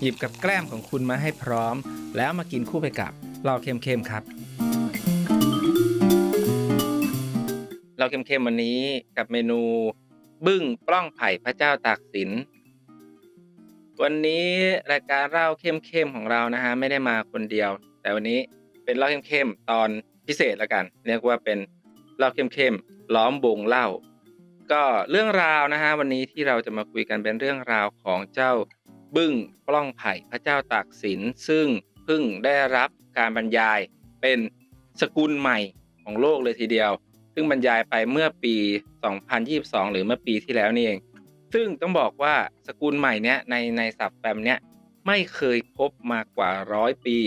หยิบกับแกล้มของคุณมาให้พร้อม แล้วมากินคู่ไปกับเราเค็มๆครับ เราเค็มๆวันนี้กับเมนู บึ้งปล้องไผ่พระเจ้าตากสิน วันนี้รายการเล่าเข้มๆของเรานะฮะไม่ได้มาคนเดียว แต่วันนี้เป็นเล่าเข้มๆตอนพิเศษแล้วกัน เรียกว่าเป็นเล่าเข้มๆล้อมวงเล่า ก็เรื่องราวนะฮะวันนี้ที่เราจะมาคุยกันเป็นเรื่องราวของเจ้า บึ้งปล้องไผ่พระเจ้าตากสิน ซึ่งเพิ่งได้รับการบรรยายเป็นสกุลใหม่ของโลกเลยทีเดียว ซึ่งบรรยายไปเมื่อปี 2022 หรือเมื่อปีที่แล้วนี่เอง ซึ่งต้องบอกว่าสกุลใหม่เนี้ยในในสับแปมเนี้ยไม่เคยพบมากว่าร้อยปี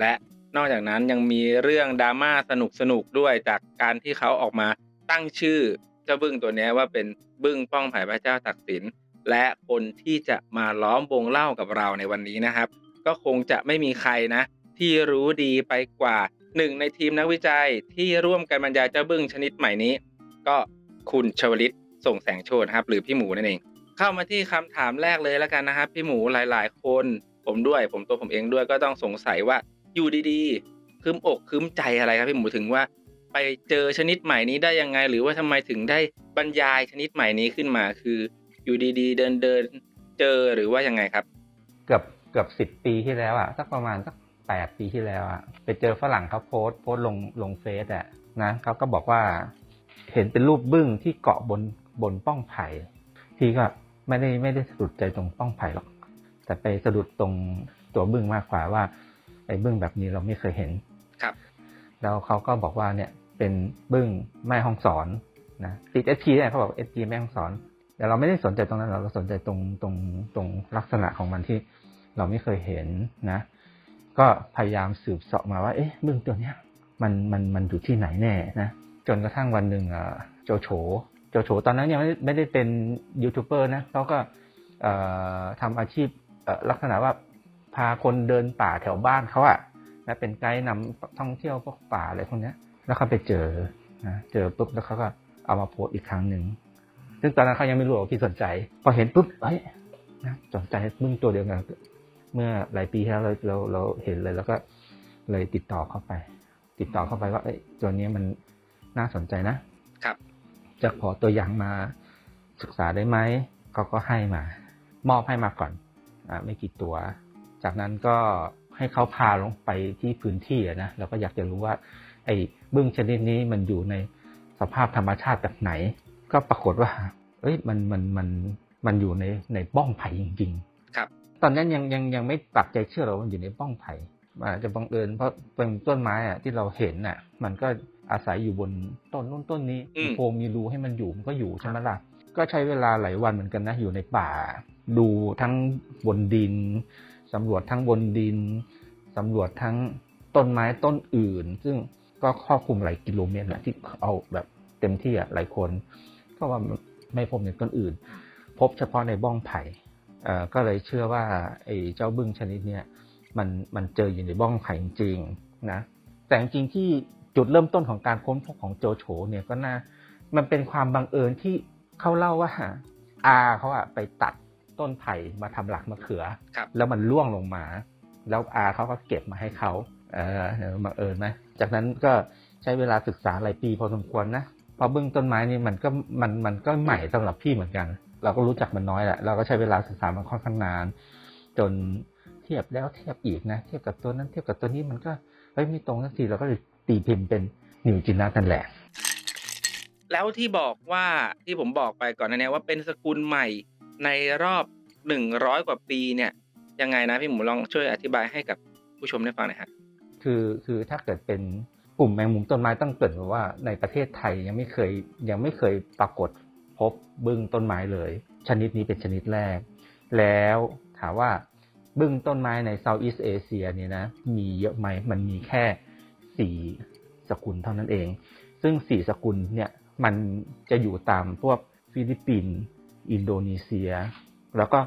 และนอกจากนั้นยังมีเรื่องดราม่าสนุกสนุกด้วยจากการที่เขาออกมาตั้งชื่อเจ้าบึ้งตัวนี้ว่าเป็นบึ้งป้องไผ่พระเจ้าตักสิน และคนที่จะมาล้อมวงเล่ากับเราในวันนี้นะครับ ก็คงจะไม่มีใครนะ ที่รู้ดีไปกว่าหนึ่งในทีมนักวิจัยที่ร่วมกันบรรยายเจ้าบึ้งชนิดใหม่นี้ ก็คุณชวลิตส่งแสงโชตครับ หรือพี่หมูนั่นเอง เข้ามาที่คำถามแรกเลยแล้วกันนะครับ พี่หมูหลาย ๆ คน ผมด้วยผมตัวผมเองด้วยก็ต้องสงสัยว่าอยู่ดีๆคืมอกคืมใจอะไรครับพี่หมูถึงว่า ไปเจอชนิดใหม่นี้ได้ยังไง หรือว่าทำไมถึงได้บรรยายชนิดใหม่นี้ขึ้นมาคือ อยู่ดีๆ เดินเดินๆเจอหรือว่ายังไงครับ เกือบเกือบสิบปีที่แล้วอะสักประมาณสักแปดปีที่แล้วอะไปเจอฝรั่งเขาโพสต์โพสต์ลงลงเฟซอะนะเขาก็บอกว่าเห็นเป็นรูปบึ้งที่เกาะบนบนป้องไผ่ที่ก็ไม่ได้ไม่ได้สะดุดใจตรงป้องไผ่หรอก แต่ไปสะดุดตรงตัวบึ้งมากกว่าว่าไอ้บึ้งแบบนี้เราไม่เคยเห็นครับ แล้วเขาก็บอกว่าเนี่ยเป็นบึ้งแม่ห้องสอนนะติดเอสพีเนี่ยเขาบอกเอสพีแม่ห้องสอน แต่เราไม่ได้สนใจตรงนั้นเราสนใจตรงตรงตรงลักษณะของมันที่เราไม่เคยเห็นนะ ก็พยายามสืบเสาะมาว่า เอ๊ะบึ้งตัวเนี้ยมันมันมันอยู่ที่ไหนแน่นะจนกระทั่งวันหนึ่งอะโจโฉโจโฉตอนนั้นยังไม่ได้ไม่ได้เป็นยูทูบเบอร์นะเขาก็เอ่อทำอาชีพเออลักษณะว่าพาคนเดินป่าแถวบ้านเขาอะนะเป็นไกด์นำท่องเที่ยวพวกป่าอะไรพวกนี้แล้วเขาไปเจอนะเจอปุ๊บแล้วเขาก็เอามาโพสอีกครั้งหนึ่ง ซึ่งตอนนั้นเขายังไม่รู้ว่าพี่สนใจ พอเห็นปุ๊บเฮ้ยนะสนใจมึงตัวเดียวกันเมื่อหลายปีที่แล้วเราเราเราเห็นเลยแล้วก็เลยติดต่อเข้าไป ติดต่อเข้าไปว่า เอ้ยตัวนี้มันน่าสนใจนะครับ จะขอตัวอย่างมาศึกษาได้ไหมเขาก็ให้มา มอบให้มาก่อนอ่าไม่กี่ตัว จากนั้นก็ให้เขาพาลงไปที่พื้นที่อะนะเราก็อยากจะรู้ว่า ไอ้บึ้งชนิดนี้มันอยู่ในสภาพธรรมชาติแบบไหน ก็ปรากฏว่า เอ้ยมันมันมันมันอยู่ในในบ้องไผ่จริง ๆ ครับ ตอนนั้นยังยังยังไม่ปักใจเชื่อเราว่ามันอยู่ในบ้องไผ่อาจจะบังเอิญเพราะเป็นต้นไม้อะที่เราเห็นน่ะ มันก็อาศัยอยู่บนต้นนู้นต้นนี้อืมมีโพรงมีรูให้มันอยู่มันก็อยู่ใช่ไหมล่ะก็ใช้เวลาหลายวันเหมือนกันนะอยู่ในป่า ดูทั้งบนดินสำรวจทั้งบนดินสำรวจทั้งต้นไม้ต้นอื่น ซึ่งก็ครอบคลุมหลายกิโลเมตรแหละที่เอาแบบเต็มที่อะหลายคน ก็ว่าไม่พบในต้นอื่น พบเฉพาะในบ้องไผ่เอ่อก็เลยเชื่อว่าไอ้เจ้าบึ้งชนิดเนี้ยมันมันเจออยู่ในบ้องไผ่จริงๆนะแต่จริงๆที่จุดเริ่มต้นของการค้นพบของโจโฉเนี่ยก็น่ามันเป็นความบังเอิญที่เขาเล่าว่าอาเขาอะไปตัดต้นไผ่มาทำหลักมะเขือครับแล้วมันร่วงลงมา แล้วอาเขาก็เก็บมาให้เขาเออเออบังเอิญไหมจากนั้นก็ใช้เวลาศึกษาหลายปีพอสมควรนะเพราะบึ้งต้นไม้นี่มันก็มันมันก็ใหม่สำหรับพี่เหมือนกัน เราก็รู้จักมันน้อยแหละเราก็ใช้เวลาศึกษามันค่อนข้างนาน จนเทียบแล้วเทียบอีกนะ เทียบกับตัวนั้นเทียบกับตัวนี้มันก็เฮ้ยไม่ตรงสักทีเราก็เลยตีพิมพ์เป็นนิวจินนานั่นแหละแล้วที่บอกว่าที่ผมบอกไปก่อนหนานี้ว่าเป็นสกุลใหม่ในรอบหนึ่งร้อยกว่าปีเนี่ย ยังไงนะพี่หมูลองช่วยอธิบายให้กับผู้ชมได้ฟังหน่อยฮะคือคือถ้าเกิดเป็น กลุ่มแมงมุมต้นไม้ต้องเกริ่นว่าในประเทศไทยยังไม่เคยยังไม่เคยปรากฏพบบึ้งต้นไม้เลย ชนิดนี้เป็นชนิดแรก แล้วถามว่าบึ้งต้นไม้ใน Southeast Asia เนี่ยนะมีเยอะไหมมันมีแค่สี่สกุลเท่านั้นเอง ซึ่งสี่สกุลเนี่ยมันจะอยู่ตามพวกฟิลิปปินส์อินโดนีเซีย แล้วก็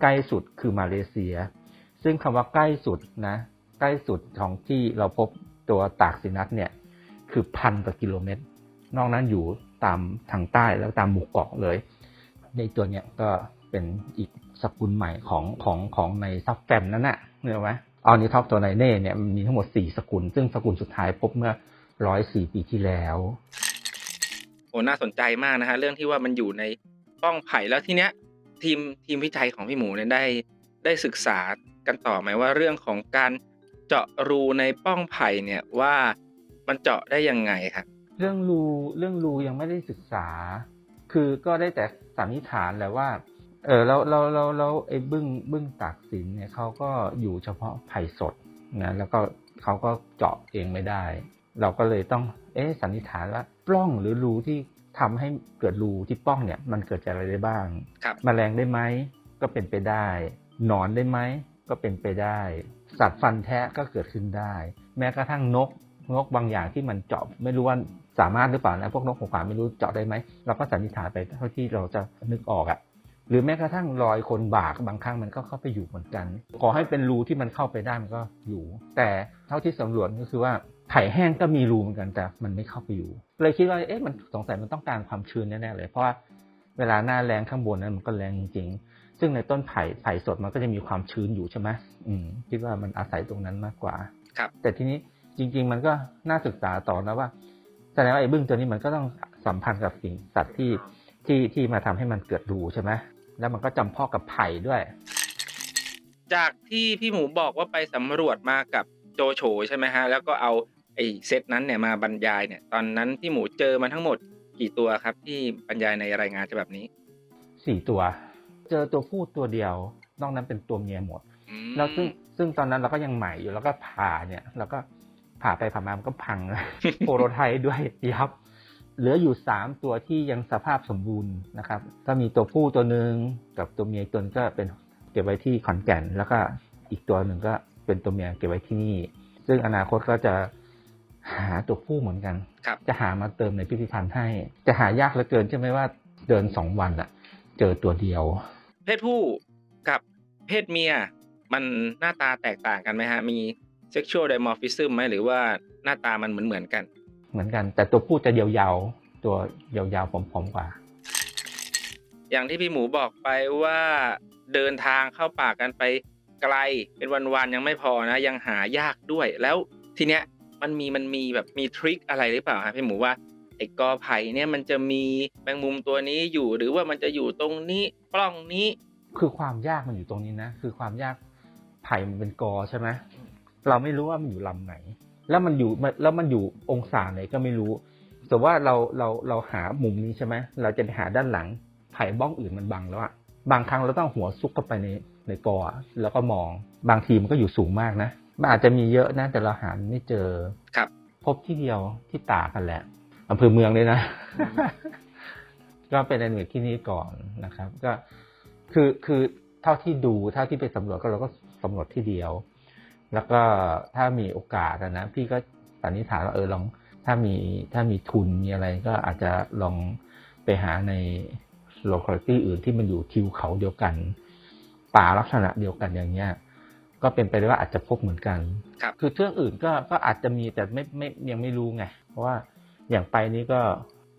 ใกล้สุดคือมาเลเซีย ซึ่งคำว่าใกล้สุดนะใกล้สุดของที่เราพบ ตัว Taksinus เนี่ยคือพันกว่ากิโลเมตร นอกนั้นอยู่ตามทางใต้แล้วตามหมู่เกาะเลย ในตัวเนี้ยก็เป็นอีกสกุลใหม่ของของของใน subfam นั้นน่ะเห็นไหม Ornithoctoninae เนี่ยมันมีทั้งหมดสี่สกุล ซึ่งสกุลสุดท้ายพบเมื่อร้อยสี่ปีที่แล้วโอ้น่าสนใจมากนะฮะเรื่องที่ว่ามันอยู่ในป้องไผ่แล้วทีเนี้ยทีมทีมวิจัยของพี่หมูเนี่ยได้ได้ศึกษากันต่อไหมว่าเรื่องของการ เจาะรูในป้องไผ่เนี่ยว่ามันเจาะได้ยังไงครับเรื่องรูเรื่องรูยังไม่ได้ศึกษา คือก็ได้แต่สันนิษฐานแหละว่า เออแล้วแล้วแล้วแล้วไอ้บึ้งบึ้งตากสินเนี่ยเขาก็อยู่เฉพาะไผ่สดนะแล้วก็เขาก็เจาะเองไม่ได้ เราก็เลยต้อง เอ๊ะสันนิษฐานว่าปล้องหรือรูที่ทำให้เกิดรูที่ปล้องเนี่ย มันเกิดจากอะไรได้บ้างครับแมลงได้ไหมก็เป็นไปได้ หนอนได้ไหมก็เป็นไปได้ สัตว์ฟันแทะก็เกิดขึ้นได้ แม้กระทั่งนกนกบางอย่างที่มันเจาะไม่รู้ว่าสามารถหรือเปล่านะพวกนกหัวขวานไม่รู้เจาะได้ไหมเราก็สันนิษฐานไปเท่าที่เราจะนึกออกอะหรือแม้กระทั่งรอยคนบากบางครั้งมันก็เข้าไปอยู่เหมือนกัน ขอให้เป็นรูที่มันเข้าไปได้มันก็อยู่ แต่เท่าที่สำรวจก็คือว่าไผ่แห้งก็มีรูเหมือนกันแต่มันไม่เข้าไปอยู่ เลยคิดว่าเอ๊ะมันสงสัยมันต้องการความชื้นแน่ๆเลย เพราะว่าเวลาหน้าแรงข้างบนนั้นมันก็แรงจริง ซึ่งในต้นไผ่ไผ่สดมันก็จะมีความชื้นอยู่ใช่ไหมอืมคิดว่ามันอาศัยตรงนั้นมากกว่า ครับ แต่ทีนี้จริง ๆ มันก็น่าศึกษาต่อนะว่าแสดงว่าไอ้บึ้งตัวนี้มันก็ต้องสัมพันธ์กับสิ่งสัตว์ที่ที่ที่มาทำให้มันเกิดรูใช่ไหมแล้วมันก็จำเพาะกับไผ่ด้วย จากที่พี่หมูบอกว่าไปสำรวจมากับโจโฉใช่ไหมฮะ แล้วก็เอาไอ้เซตนั้นเนี่ยมาบรรยายเนี่ย ตอนนั้นพี่หมูเจอมันทั้งหมดกี่ตัวครับ ที่บรรยายในรายงานฉบับนี้สี่ตัว เจอตัวผู้ตัวเดียวนอกนั้นเป็นตัวเมียหมดอืมแล้วซึ่งซึ่งตอนนั้นเราก็ยังใหม่อยู่แล้วก็ผ่าเนี่ยเราก็ผ่าไปผ่ามามันก็พังโปรโตไทป์ด้วยยับ เหลืออยู่สามตัวที่ยังสภาพสมบูรณ์นะครับ ก็มีตัวผู้ตัวหนึ่งกับตัวเมียอีกตัวหนึงก็เป็นเก็บไว้ที่ขอนแก่น แล้วก็อีกตัวหนึ่งก็เป็นตัวเมียเก็บไว้ที่นี่ ซึ่งอนาคตก็จะหาตัวผู้เหมือนกันครับจะหามาเติมในพิพิธภัณฑ์ให้ จะหายากเหลือเกินใช่ไหมว่าเดินสองวันอะเจอตัวเดียว เพศผู้กับเพศเมีย มันหน้าตาแตกต่างกันไหมฮะ มี sexual dimorphism ไหมหรือว่าหน้าตามันเหมือนเหมือนๆกัน เหมือนกัน แต่ตัวผู้จะยาวๆ ตัวยาวๆผอมๆกว่า อย่างที่พี่หมูบอกไปว่าเดินทางเข้าป่ากันไปไกลเป็นวันๆยังไม่พอนะ ยังหายากด้วยแล้วทีเนี้ยมันมีมันมีแบบมีทริคอะไรหรือเปล่าฮะพี่หมูว่า ไอ้กอไผ่เนี่ยมันจะมีแมงมุมตัวนี้อยู่ หรือว่ามันจะอยู่ตรงนี้ปล้องนี้ คือความยากมันอยู่ตรงนี้นะคือความยากไผ่มันเป็นกอใช่ไหมเราไม่รู้ว่ามันอยู่ลำไหน แล้วมันอยู่แล้วมันอยู่องศาไหนก็ไม่รู้สมมติว่าเราเราเราหามุมนี้ใช่ไหมเราจะไปหาด้านหลังไผ่บ้องอื่นมันบังแล้วอะบางครั้งเราต้องหัวซุกเข้าไปในในกออะแล้วก็มอง บางทีมันก็อยู่สูงมากนะมันอาจจะมีเยอะนะแต่เราหาไม่เจอครับ พบที่เดียวที่ตากกันแหละ อำเภอเมืองเลยนะ ก็เป็นอันหนึ่งที่นี่ก่อนนะครับ ก็คือคือเท่าที่ดูเท่าที่ไปสำรวจก็เราก็สำรวจที่เดียว แล้วก็ถ้ามีโอกาสอะนะพี่ก็สันนิษฐานว่าเออลองถ้ามีถ้ามีทุนมีอะไรก็อาจจะลองไปหาใน locality อื่นที่มันอยู่ทิวเขาเดียวกัน ป่าลักษณะเดียวกันอย่างเงี้ยก็เป็นไปได้ว่าอาจจะพบเหมือนกันครับคือเทือกอื่นก็ก็อาจจะมีแต่ไม่ไม่ยังไม่รู้ไง เพราะว่า อย่างไปนี้ก็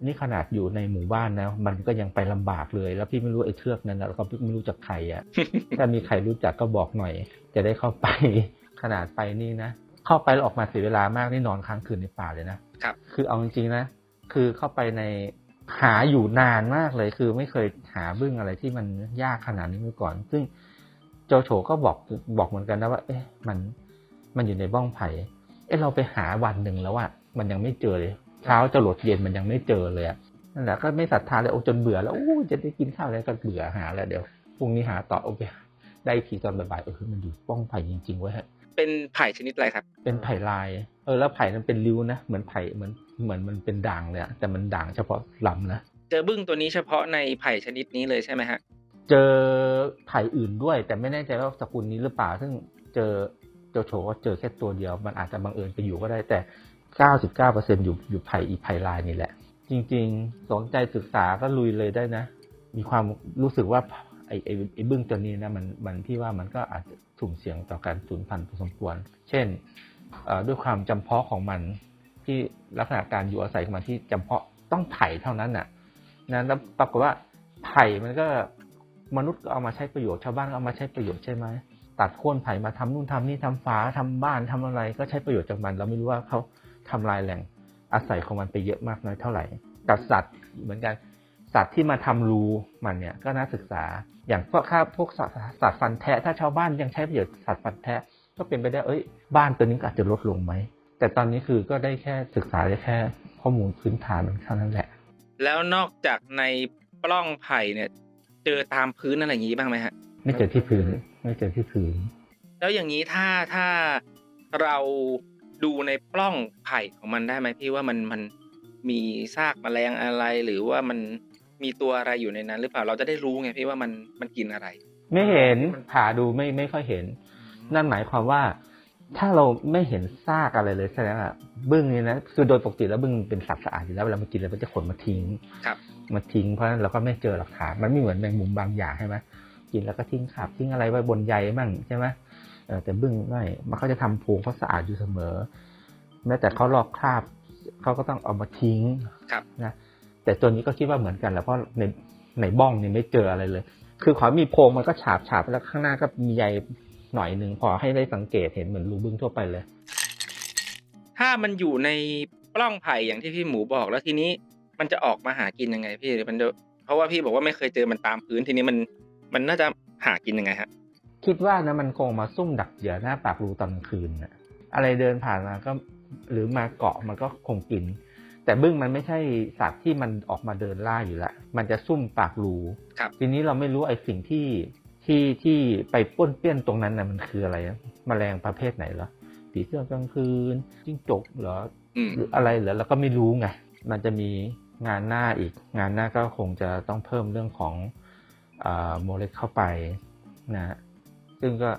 นี่ขนาดอยู่ในหมู่บ้านนะ มันก็ยังไปลำบากเลย แล้วพี่ไม่รู้ไอ้เทือกนั้นนะแล้วก็ไม่รู้จักใครอะ ถ้ามีใครรู้จักก็บอกหน่อย จะได้เข้าไปขนาดไปนี่นะ เข้าไปแล้วออกมาเสียเวลามากนี่นอนค้างคืนในป่าเลยนะครับ คือเอาจริงๆนะ คือเข้าไปในหาอยู่นานมากเลย คือไม่เคยหาบึ้งอะไรที่มันยากขนาดนี้มาก่อน ซึ่งโจโฉก็บอกบอกเหมือนกันนะว่า เอ๊ะ มันมันอยู่ในบ้องไผ่ เอ๊ะเราไปหาวันหนึ่งแล้วอะมันยังไม่เจอเลย เช้าจะหลดเย็นมันยังไม่เจอเลยอะนั่นแหละก็ไม่ศรัทธาเลยโอ้จนเบื่อแล้วโอ้จะได้กินข้าวแล้วก็เบื่อหาแล้วเดี๋ยวพรุ่งนี้หาต่อโอเคได้อีกทีตอนบ่ายๆเออมันอยู่บ้องไผ่จริงๆเว้ยฮะเป็นไผ่ชนิดอะไรครับ เป็นไผ่ลาย เออแล้วไผ่นั้นเป็นริ้วนะเหมือนไผ่เหมือนเหมือนมันเป็นด่างเลยอะแต่มันด่างเฉพาะลำนะเจอบึ้งตัวนี้เฉพาะในไผ่ชนิดนี้เลยใช่ไหมฮะเจอไผ่อื่นด้วย แต่ไม่แน่ใจว่าสกุลนี้หรือเปล่า ซึ่งเจอโจโฉว่าเจอแค่ตัวเดียว มันอาจจะบังเอิญไปอยู่ก็ได้ แต่ 99%อยู่อยู่ไผ่อีไผ่ลายนี่แหละ จริง ๆ สนใจศึกษาก็ลุยเลยได้นะ มีความรู้สึกว่าไอ้ไอ้ไอ้บึ้งตัวนี้นะมันมันที่ว่ามันก็อาจจะสุ่มเสี่ยงต่อการสูญพันธุ์พอสมควร เช่นด้วยความจำเพาะของมันที่ลักษณะการอยู่อาศัยของมันที่จำเพาะต้องไผ่เท่านั้นน่ะนะแล้วปรากฏว่าไผ่มันก็มนุษย์ก็เอามาใช้ประโยชน์ชาวบ้านก็เอามาใช้ประโยชน์ใช่ไหมตัดโค่นไผ่มาทำนู่นทำนี่ทำฝาทำบ้านทำอะไร ก็ใช้ประโยชน์จากมัน เราไม่รู้ว่าเขา ทำลายแหล่งอาศัยของมันไปเยอะมากน้อยเท่าไหร่กับสัตว์เหมือนกันสัตว์ที่มาทำรูมันเนี่ยก็น่าศึกษา อย่างพวกข้าพวกสัตว์สัตว์ฟันแทะถ้าชาวบ้านยังใช้ประโยชน์สัตว์ฟันแทะก็เป็นไปได้เอ้ย บ้านตัวนี้อาจจะลดลงไหมแต่ตอนนี้คือก็ได้แค่ศึกษาได้แค่ ข้อมูลพื้นฐานมันเท่านั้นแหละ แล้วนอกจากในปล้องไผ่เนี่ย เจอตามพื้นอะไรอย่างนี้บ้างไหมฮะ ไม่เจอที่พื้นไม่เจอที่พื้น แล้วอย่างนี้ถ้าถ้าเรา ดูในปล้องไผ่ของมันได้ไหมพี่ว่ามันมันมีซากแมลงอะไรหรือว่ามันมีตัวอะไรอยู่ในนั้น หรือเปล่าเราจะได้รู้ไงพี่ว่ามันมันกินอะไร ไม่เห็นผ่าดูไม่ไม่ค่อยเห็น นั่นหมายความว่า ถ้าเราไม่เห็นซากอะไรเลยแสดงว่าบึ้งนี่นะคือโดยปกติแล้วบึ้งเป็นสัตว์สะอาดอยู่แล้วเวลามันกินอะไรมันจะขนมาทิ้งครับมาทิ้งเพราะฉะนั้นเราก็ไม่เจอหลักฐานมันไม่เหมือนแมงมุมบางอย่างใช่ไหมกินแล้วก็ทิ้งขาบทิ้งอะไรไว้บนใยมั่งใช่ไหมเออ แต่บึ้งไม่ มันเขาจะทำโพรงเขาสะอาดอยู่เสมอ แม้แต่เขาลอกคราบเขาก็ต้องเอามาทิ้งครับนะแต่ตัวนี้ก็คิดว่าเหมือนกันแหละเพราะในในบ้องนี่ไม่เจออะไรเลย คือขอมีโพรงมันก็ฉาบฉาบแล้วข้างหน้าก็มีใยหน่อยหนึ่งพอให้ได้สังเกตเห็นเหมือนรูบึ้งทั่วไปเลย ถ้ามันอยู่ในปล้องไผ่อย่างที่พี่หมูบอกแล้วทีนี้มันจะออกมาหากินยังไงพี่มันจะเพราะว่าพี่บอกว่าไม่เคยเจอมันตามพื้นทีนี้มันมันน่าจะหากินยังไงฮะ คิดว่านะมันคงมาซุ่มดักเหยื่อหน้าปากรูตอนกลางคืนนะอะไรเดินผ่านมาก็หรือมาเกาะมันก็คงกิน แต่บึ้งมันไม่ใช่สัตว์ที่มันออกมาเดินล่าอยู่ละมันจะซุ่มปากรูครับทีนี้เราไม่รู้ไอ้สิ่งที่ที่ที่ไปป้วนเปี้ยนตรงนั้นนะมันคืออะไรนะแมลงประเภทไหนเหรอผีเสื้อกลางคืนจิ้งจกเหรออืมหรืออะไรเหรอเราก็ไม่รู้ไงมันจะมีงานหน้าอีก งานหน้าก็คงจะต้องเพิ่มเรื่องของอาโมเลกเข้าไปนะฮะ ซึ่งก็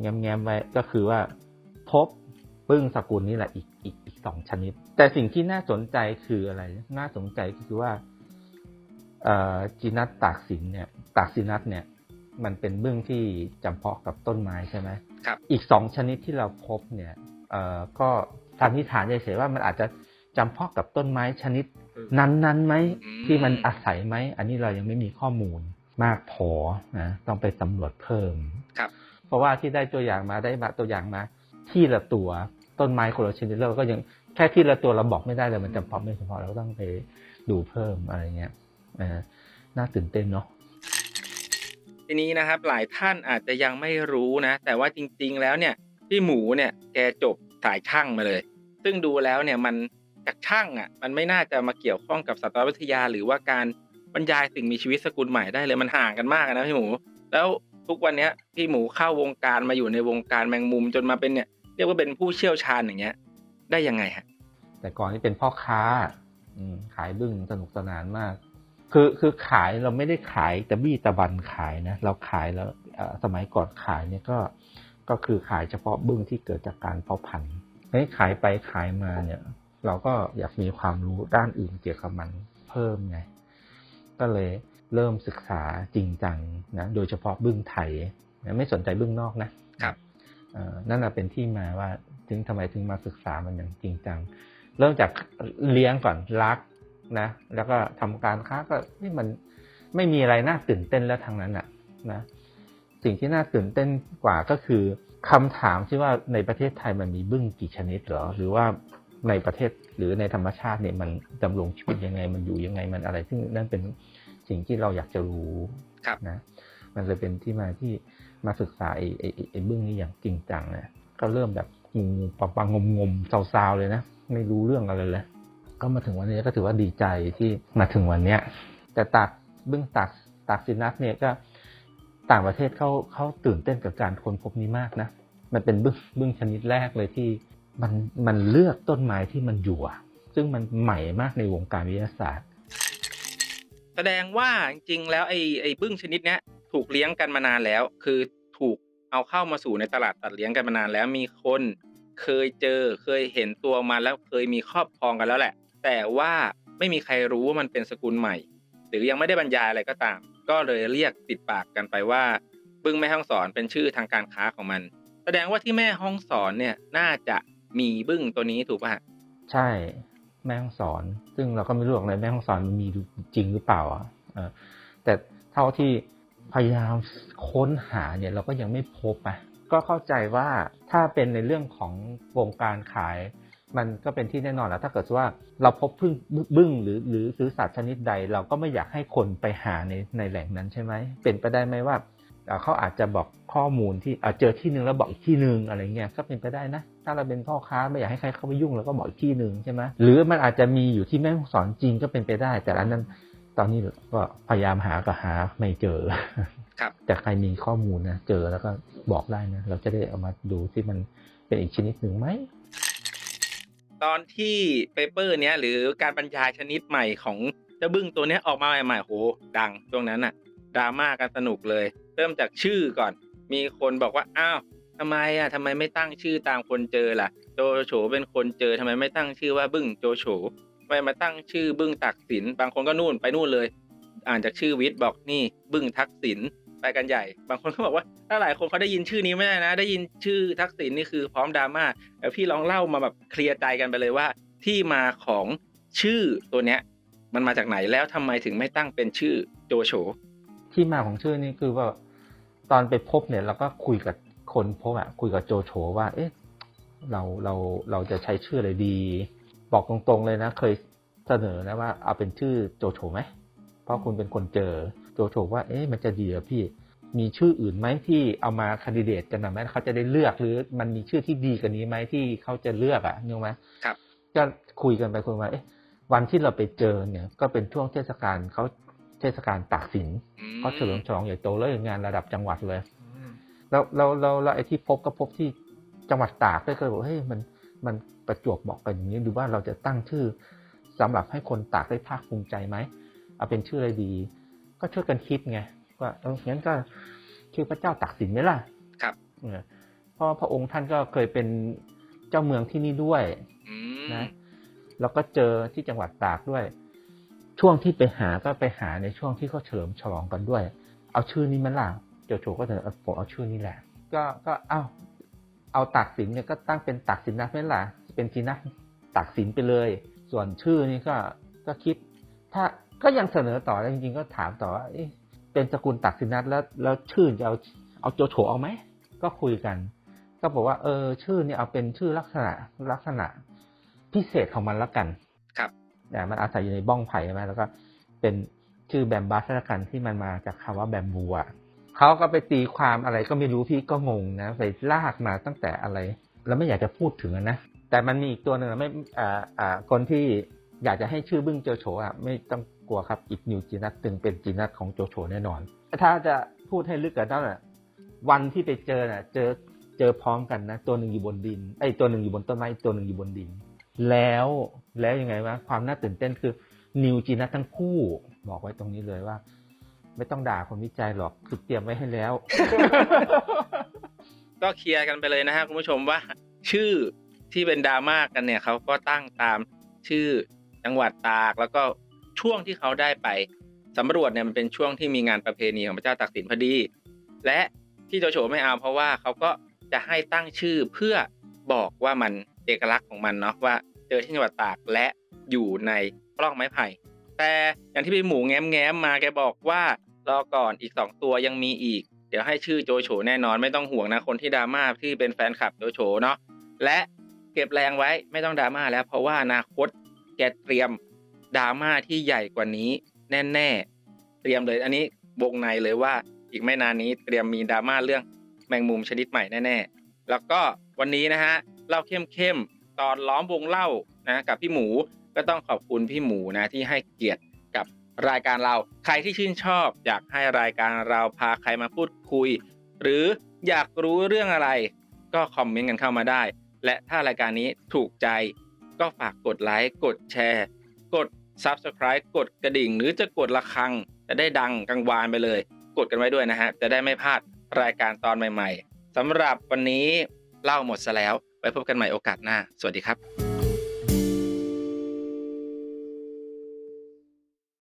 แง้มๆไว้ก็คือว่าพบปึ้งสกุลนี่แหละอีกอีกอีกสองชนิด แต่สิ่งที่น่าสนใจคืออะไร น่าสนใจก็คือว่าเอ่อจีนัสตากสินเนี่ย ตากสินัสเนี่ย มันเป็นบึ้งที่จำเพาะกับต้นไม้ใช่ไหมครับ อีกสองชนิดที่เราพบเนี่ยเอ่อก็สันนิษฐานเฉยๆว่ามันอาจจะจำเพาะกับต้นไม้ชนิด นั้นๆไหมอืมที่มันอาศัยไหม อันนี้เรายังไม่มีข้อมูลมากพอนะต้องไปสำรวจเพิ่มครับ เพราะว่าที่ได้ตัวอย่างมาได้มาตัวอย่างมา ที่ละตัวต้นไม้คนละชนิดเราก็ยังแค่ที่ละตัวเราบอกไม่ได้เลยมันจำเพาะไม่เฉพาะเราก็ต้องไปดูเพิ่มอะไรเงี้ยน่าตื่นเต้นเนาะทีนี้นะครับหลายท่านอาจจะยังไม่รู้นะ แต่ว่าจริง ๆ แล้วเนี่ยพี่หมูเนี่ยแกจบสายช่างมาเลย ซึ่งดูแล้วเนี่ยมันจากช่างอะมันไม่น่าจะมาเกี่ยวข้องกับสัตววิทยา หรือว่าการบรรยายสิ่งมีชีวิตสกุลใหม่ได้เลยมันห่างกันมากนะพี่หมู แล้ว ทุกวันเนี้ยพี่หมูเข้าวงการมาอยู่ในวงการแมงมุมจนมาเป็นเนี่ยเรียกว่าเป็นผู้เชี่ยวชาญอย่างเงี้ย ได้ยังไงฮะ แต่ก่อนนี่เป็นพ่อค้า อืมขายบึ้งสนุกสนานมาก คือคือขายเราไม่ได้ขายแตะบี้ตะบันขายนะ เราขายแล้วสมัยก่อนขายเนี่ยก็ ก็คือขายเฉพาะบึ้งที่เกิดจากการเพาะพันธุ์ขายไปขายมาเนี่ย เราก็อยากมีความรู้ด้านอื่นเกี่ยวกับมันเพิ่มไงก็เลย เริ่มศึกษาจริงจังนะโดยเฉพาะบึ้งไทยนะไม่สนใจบึ้งนอกนะครับเอ่อนั่นแหละเป็นที่มาว่าถึงทำไมถึงมาศึกษามันอย่างจริงจัง เริ่มจากเลี้ยงก่อนรักนะ แล้วก็ทำการค้าก็นี่มันไม่มีอะไรน่าตื่นเต้นแล้วทางนั้นอะนะสิ่งที่น่าตื่นเต้นกว่าก็คือคำถามที่ว่าในประเทศไทยมันมีบึ้งกี่ชนิดเหรอ หรือว่าในประเทศหรือในธรรมชาติเนี่ยมันดำรงชีวิตยังไงมันอยู่ยังไงมันอะไร ซึ่งนั่นเป็น สิ่งที่เราอยากจะรู้ครับนะมันเลยเป็นที่มาที่มาศึกษาไอ้ไอ้ไอ้ไอ้บึ้งนี้อย่างจริงจังนะก็เริ่มแบบงูปังปังงมงมๆซาวๆเลยนะไม่รู้เรื่องอะไรเลย ก็มาถึงวันนี้ก็ถือว่าดีใจที่มาถึงวันเนี้ย แต่ตากบึ้งตากตากซินัสเนี่ยก็ต่างประเทศเขาเขาตื่นเต้นกับการค้นพบนี้มากนะมันเป็นบึ้งบึ้งชนิดแรกเลยที่มันมันเลือกต้นไม้ที่มันอยู่อะซึ่งมันใหม่มากในวงการวิทยาศาสตร์ แสดงว่าจริงๆแล้วไอ้ไอ้บึ้งชนิดเนี้ยถูกเลี้ยงกันมานานแล้ว คือถูกเอาเข้ามาสู่ในตลาดตัดเลี้ยงกันมานานแล้วมีคนเคยเจอเคยเห็นตัวมาแล้วเคยมีครอบครองกันแล้วแหละ แต่ว่าไม่มีใครรู้ว่ามันเป็นสกุลใหม่ หรือยังไม่ได้บรรยายอะไรก็ตาม ก็เลยเรียกติดปากกันไปว่า บึ้งแม่ห้องสอนเป็นชื่อทางการค้าของมัน แสดงว่าที่แม่ห้องสอนเนี่ยน่าจะมีบึ้งตัวนี้ถูกป่ะใช่ แม่ห้องสอน ซึ่งเราก็ไม่รู้หรอกในแม่ห้องสอนมันมีจริงหรือเปล่าอะแต่เท่าที่พยายามค้นหาเนี่ยเราก็ยังไม่พบอะก็เข้าใจว่าถ้าเป็นในเรื่องของวงการขาย มันก็เป็นที่แน่นอนแล้วถ้าเกิดว่าเราพบพึ่งบึ้งหรือหรือซื้อสัตว์ชนิดใด เราก็ไม่อยากให้คนไปหาในในแหล่งนั้นใช่ไหมเป็นไปได้ไหมว่า เขาอาจจะบอกข้อมูลที่เจอที่หนึ่งแล้วบอกอีกที่หนึ่งอะไรเงี้ยก็เป็นไปได้นะ ถ้าเราเป็นพ่อค้าไม่อยากให้ใครเข้าไปยุ่งเราก็บอกอีกที่หนึ่งใช่ไหมหรือมันอาจจะมีอยู่ที่แม่สอนจริงก็เป็นไปได้ แต่อันนั้นตอนนี้ก็พยายามหาก็หาไม่เจอครับแต่ใครมีข้อมูลนะเจอแล้วก็บอกได้นะ เราจะได้เอามาดูที่มันเป็นอีกชนิดหนึ่งไหมตอนที่เปเปอร์เนี้ยหรือการบรรยายชนิดใหม่ของเจ้าบึ้งตัวเนี้ยออกมาใหม่ๆโหดังช่วงนั้นอะ ดราม่ากันสนุกเลย เริ่มจากชื่อก่อน มีคนบอกว่าอ้าวทำไมอะทำไมไม่ตั้งชื่อตามคนเจอล่ะ โจโฉเป็นคนเจอทำไมไม่ตั้งชื่อว่าบึ้งโจโฉทำไมมาตั้งชื่อบึ้งตักสินบางคนก็นู่นไปนู่นเลย อ่านจากชื่อวิทย์บอกนี่บึ้งทักษิณไปกันใหญ่ บางคนก็บอกว่าถ้าหลายคนเขาได้ยินชื่อนี้ไม่ได้นะ ได้ยินชื่อทักษิณนี่คือพร้อมดราม่าแต่พี่ลองเล่ามาแบบเคลียร์ใจกันไปเลยว่า ที่มาของชื่อตัวเนี้ย มันมาจากไหนแล้วทำไมถึงไม่ตั้งเป็นชื่อโจโฉ ที่มาของชื่อนี่คือว่าตอนไปพบเนี่ยเราก็คุยกับคนพบอะคุยกับโจโฉว่า เอ๊ะเราเราเราจะใช้ชื่ออะไรดี บอกตรงๆเลยนะ เคยเสนอนะว่าเอาเป็นชื่อโจโฉไหมเพราะคุณเป็นคนเจอโจโฉว่า เอ๊ะมันจะดีเหรอพี่มีชื่ออื่นไหมที่เอามาคันดิเดตกันหน่อยไหมเขาจะได้เลือกหรือมันมีชื่อที่ดีกว่านี้ไหมที่เขาจะเลือกอะนึกไหมครับ ก็คุยกันไปคุยมาเอ๊ะวันที่เราไปเจอเนี่ย ก็เป็นช่วงเทศกาลเขา เทศกาลตากสินอืมเขาเฉลิมฉลองใหญ่โตเลยงานระดับจังหวัดเลยแล้วเราเราเราไอ้ที่พบก็พบที่จังหวัดตากก็เลยบอกเฮ้ยมันมันประจวบเหมาะกันอย่างนี้ดูว่าเราจะตั้งชื่อสำหรับให้คนตากได้ภาคภูมิใจไหมเอาเป็นชื่ออะไรดี ก็ช่วยกันคิดไงว่าเอองั้นก็ชื่อพระเจ้าตากสินไหมล่ะครับเออเพราะพระองค์ท่านก็เคยเป็นเจ้าเมืองที่นี่ด้วยอืมนะแล้วก็เจอที่จังหวัดตากด้วย ช่วงที่ไปหาก็ไปหาในช่วงที่เขาเฉลิมฉลองกันด้วย เอาชื่อนี้มันล่ะโจโฉก็เสนอเอาผมเอาชื่อนี้แหละ ก็ก็เอาเอาตากสินเนี่ยก็ตั้งเป็นตากสินนะไม่ล่ะเป็นทีนะตากสินไปเลย ส่วนชื่อนี่ก็ก็คิด ถ้าก็ยังเสนอต่อแล้วจริงๆก็ถามต่อว่าเป็นสกุลตักสินนัทแล้วแล้วชื่อจะเอาเอาโจโฉเอาไหมก็คุยกัน ก็บอกว่าเออชื่อเนี่ยเอาเป็นชื่อลักษณะลักษณะพิเศษของมันและกัน มันอาศัยอยู่ในบ้องไผ่ใช่ไหมแล้วก็เป็นชื่อแบมบัสละกันที่มันมาจากคำว่าแบมบูอะเขาก็ไปตีความอะไรก็ไม่รู้พี่ก็งงนะไปลากมาตั้งแต่อะไร แล้วไม่อยากจะพูดถึงนะแต่มันมีอีกตัวหนึ่งไม่อ่าอ่าคนที่อยากจะให้ชื่อบึ้งโจโฉอะไม่ต้องกลัวครับอีกนิวจีนัทตึงเป็นจีนัทของโจโฉแน่นอน ถ้าจะพูดให้ลึกกันนั่นแหละวันที่ไปเจอน่ะ เจอเจอพร้อมกันนะ ตัวหนึ่งอยู่บนดินไอ้ตัวหนึ่งอยู่บนต้นไม้ตัวหนึ่งอยู่บนดิน แล้ว แล้วยังไงวะความน่าตื่นเต้นคือนิวจีนัททั้งคู่ บอกไว้ตรงนี้เลยว่า ไม่ต้องด่าคนวิจัยหรอกคือเตรียมไว้ให้แล้ว ก็เคลียร์กันไปเลยนะฮะคุณผู้ชมว่า ชื่อที่เป็นดราม่ากันเนี่ยเขาก็ตั้งตามชื่อจังหวัดตากแล้วก็ช่วงที่เขาได้ไปสำรวจเนี่ยมันเป็นช่วงที่มีงานประเพณีของพระเจ้าตากสินพอดี และที่โจโฉไม่เอาเพราะว่าเขาก็จะให้ตั้งชื่อเพื่อบอกว่ามันเอกลักษณ์ของมันเนาะว่า เจอที่จังหวัดตากและอยู่ในปล้องไม้ไผ่ แต่อย่างที่พี่หมูแง้มแง้มมาแกบอกว่ารอก่อนอีกสองตัวยังมีอีก เดี๋ยวให้ชื่อโจโฉแน่นอนไม่ต้องห่วงนะคนที่ดราม่าที่เป็นแฟนคลับโจโฉเนาะและเก็บแรงไว้ไม่ต้องดราม่าแล้ว เพราะว่าอนาคตแกเตรียมดราม่าที่ใหญ่กว่านี้ แน่ๆ เตรียมเลยอันนี้วงในเลยว่าอีกไม่นานนี้เตรียมมีดราม่าเรื่องแมงมุมชนิดใหม่แน่ๆ แล้วก็วันนี้นะฮะเล่าเข้มๆ ตอนล้อมวงเล่านะกับพี่หมูก็ต้องขอบคุณพี่หมูนะที่ให้เกียรติกับรายการเรา ใครที่ชื่นชอบ อยากให้รายการเราพาใครมาพูดคุย หรืออยากรู้เรื่องอะไร ก็คอมเมนต์กันเข้ามาได้ และถ้ารายการนี้ถูกใจก็ฝากกดไลค์กดแชร์ กด Subscribe กดกระดิ่ง หรือจะกดระฆัง จะได้ดังกังวานไปเลย กดกันไว้ด้วยนะฮะ จะได้ไม่พลาดรายการตอนใหม่ ๆสำหรับวันนี้เล่าหมดซะแล้ว ไว้พบกันใหม่โอกาสหน้า สวัสดีครับ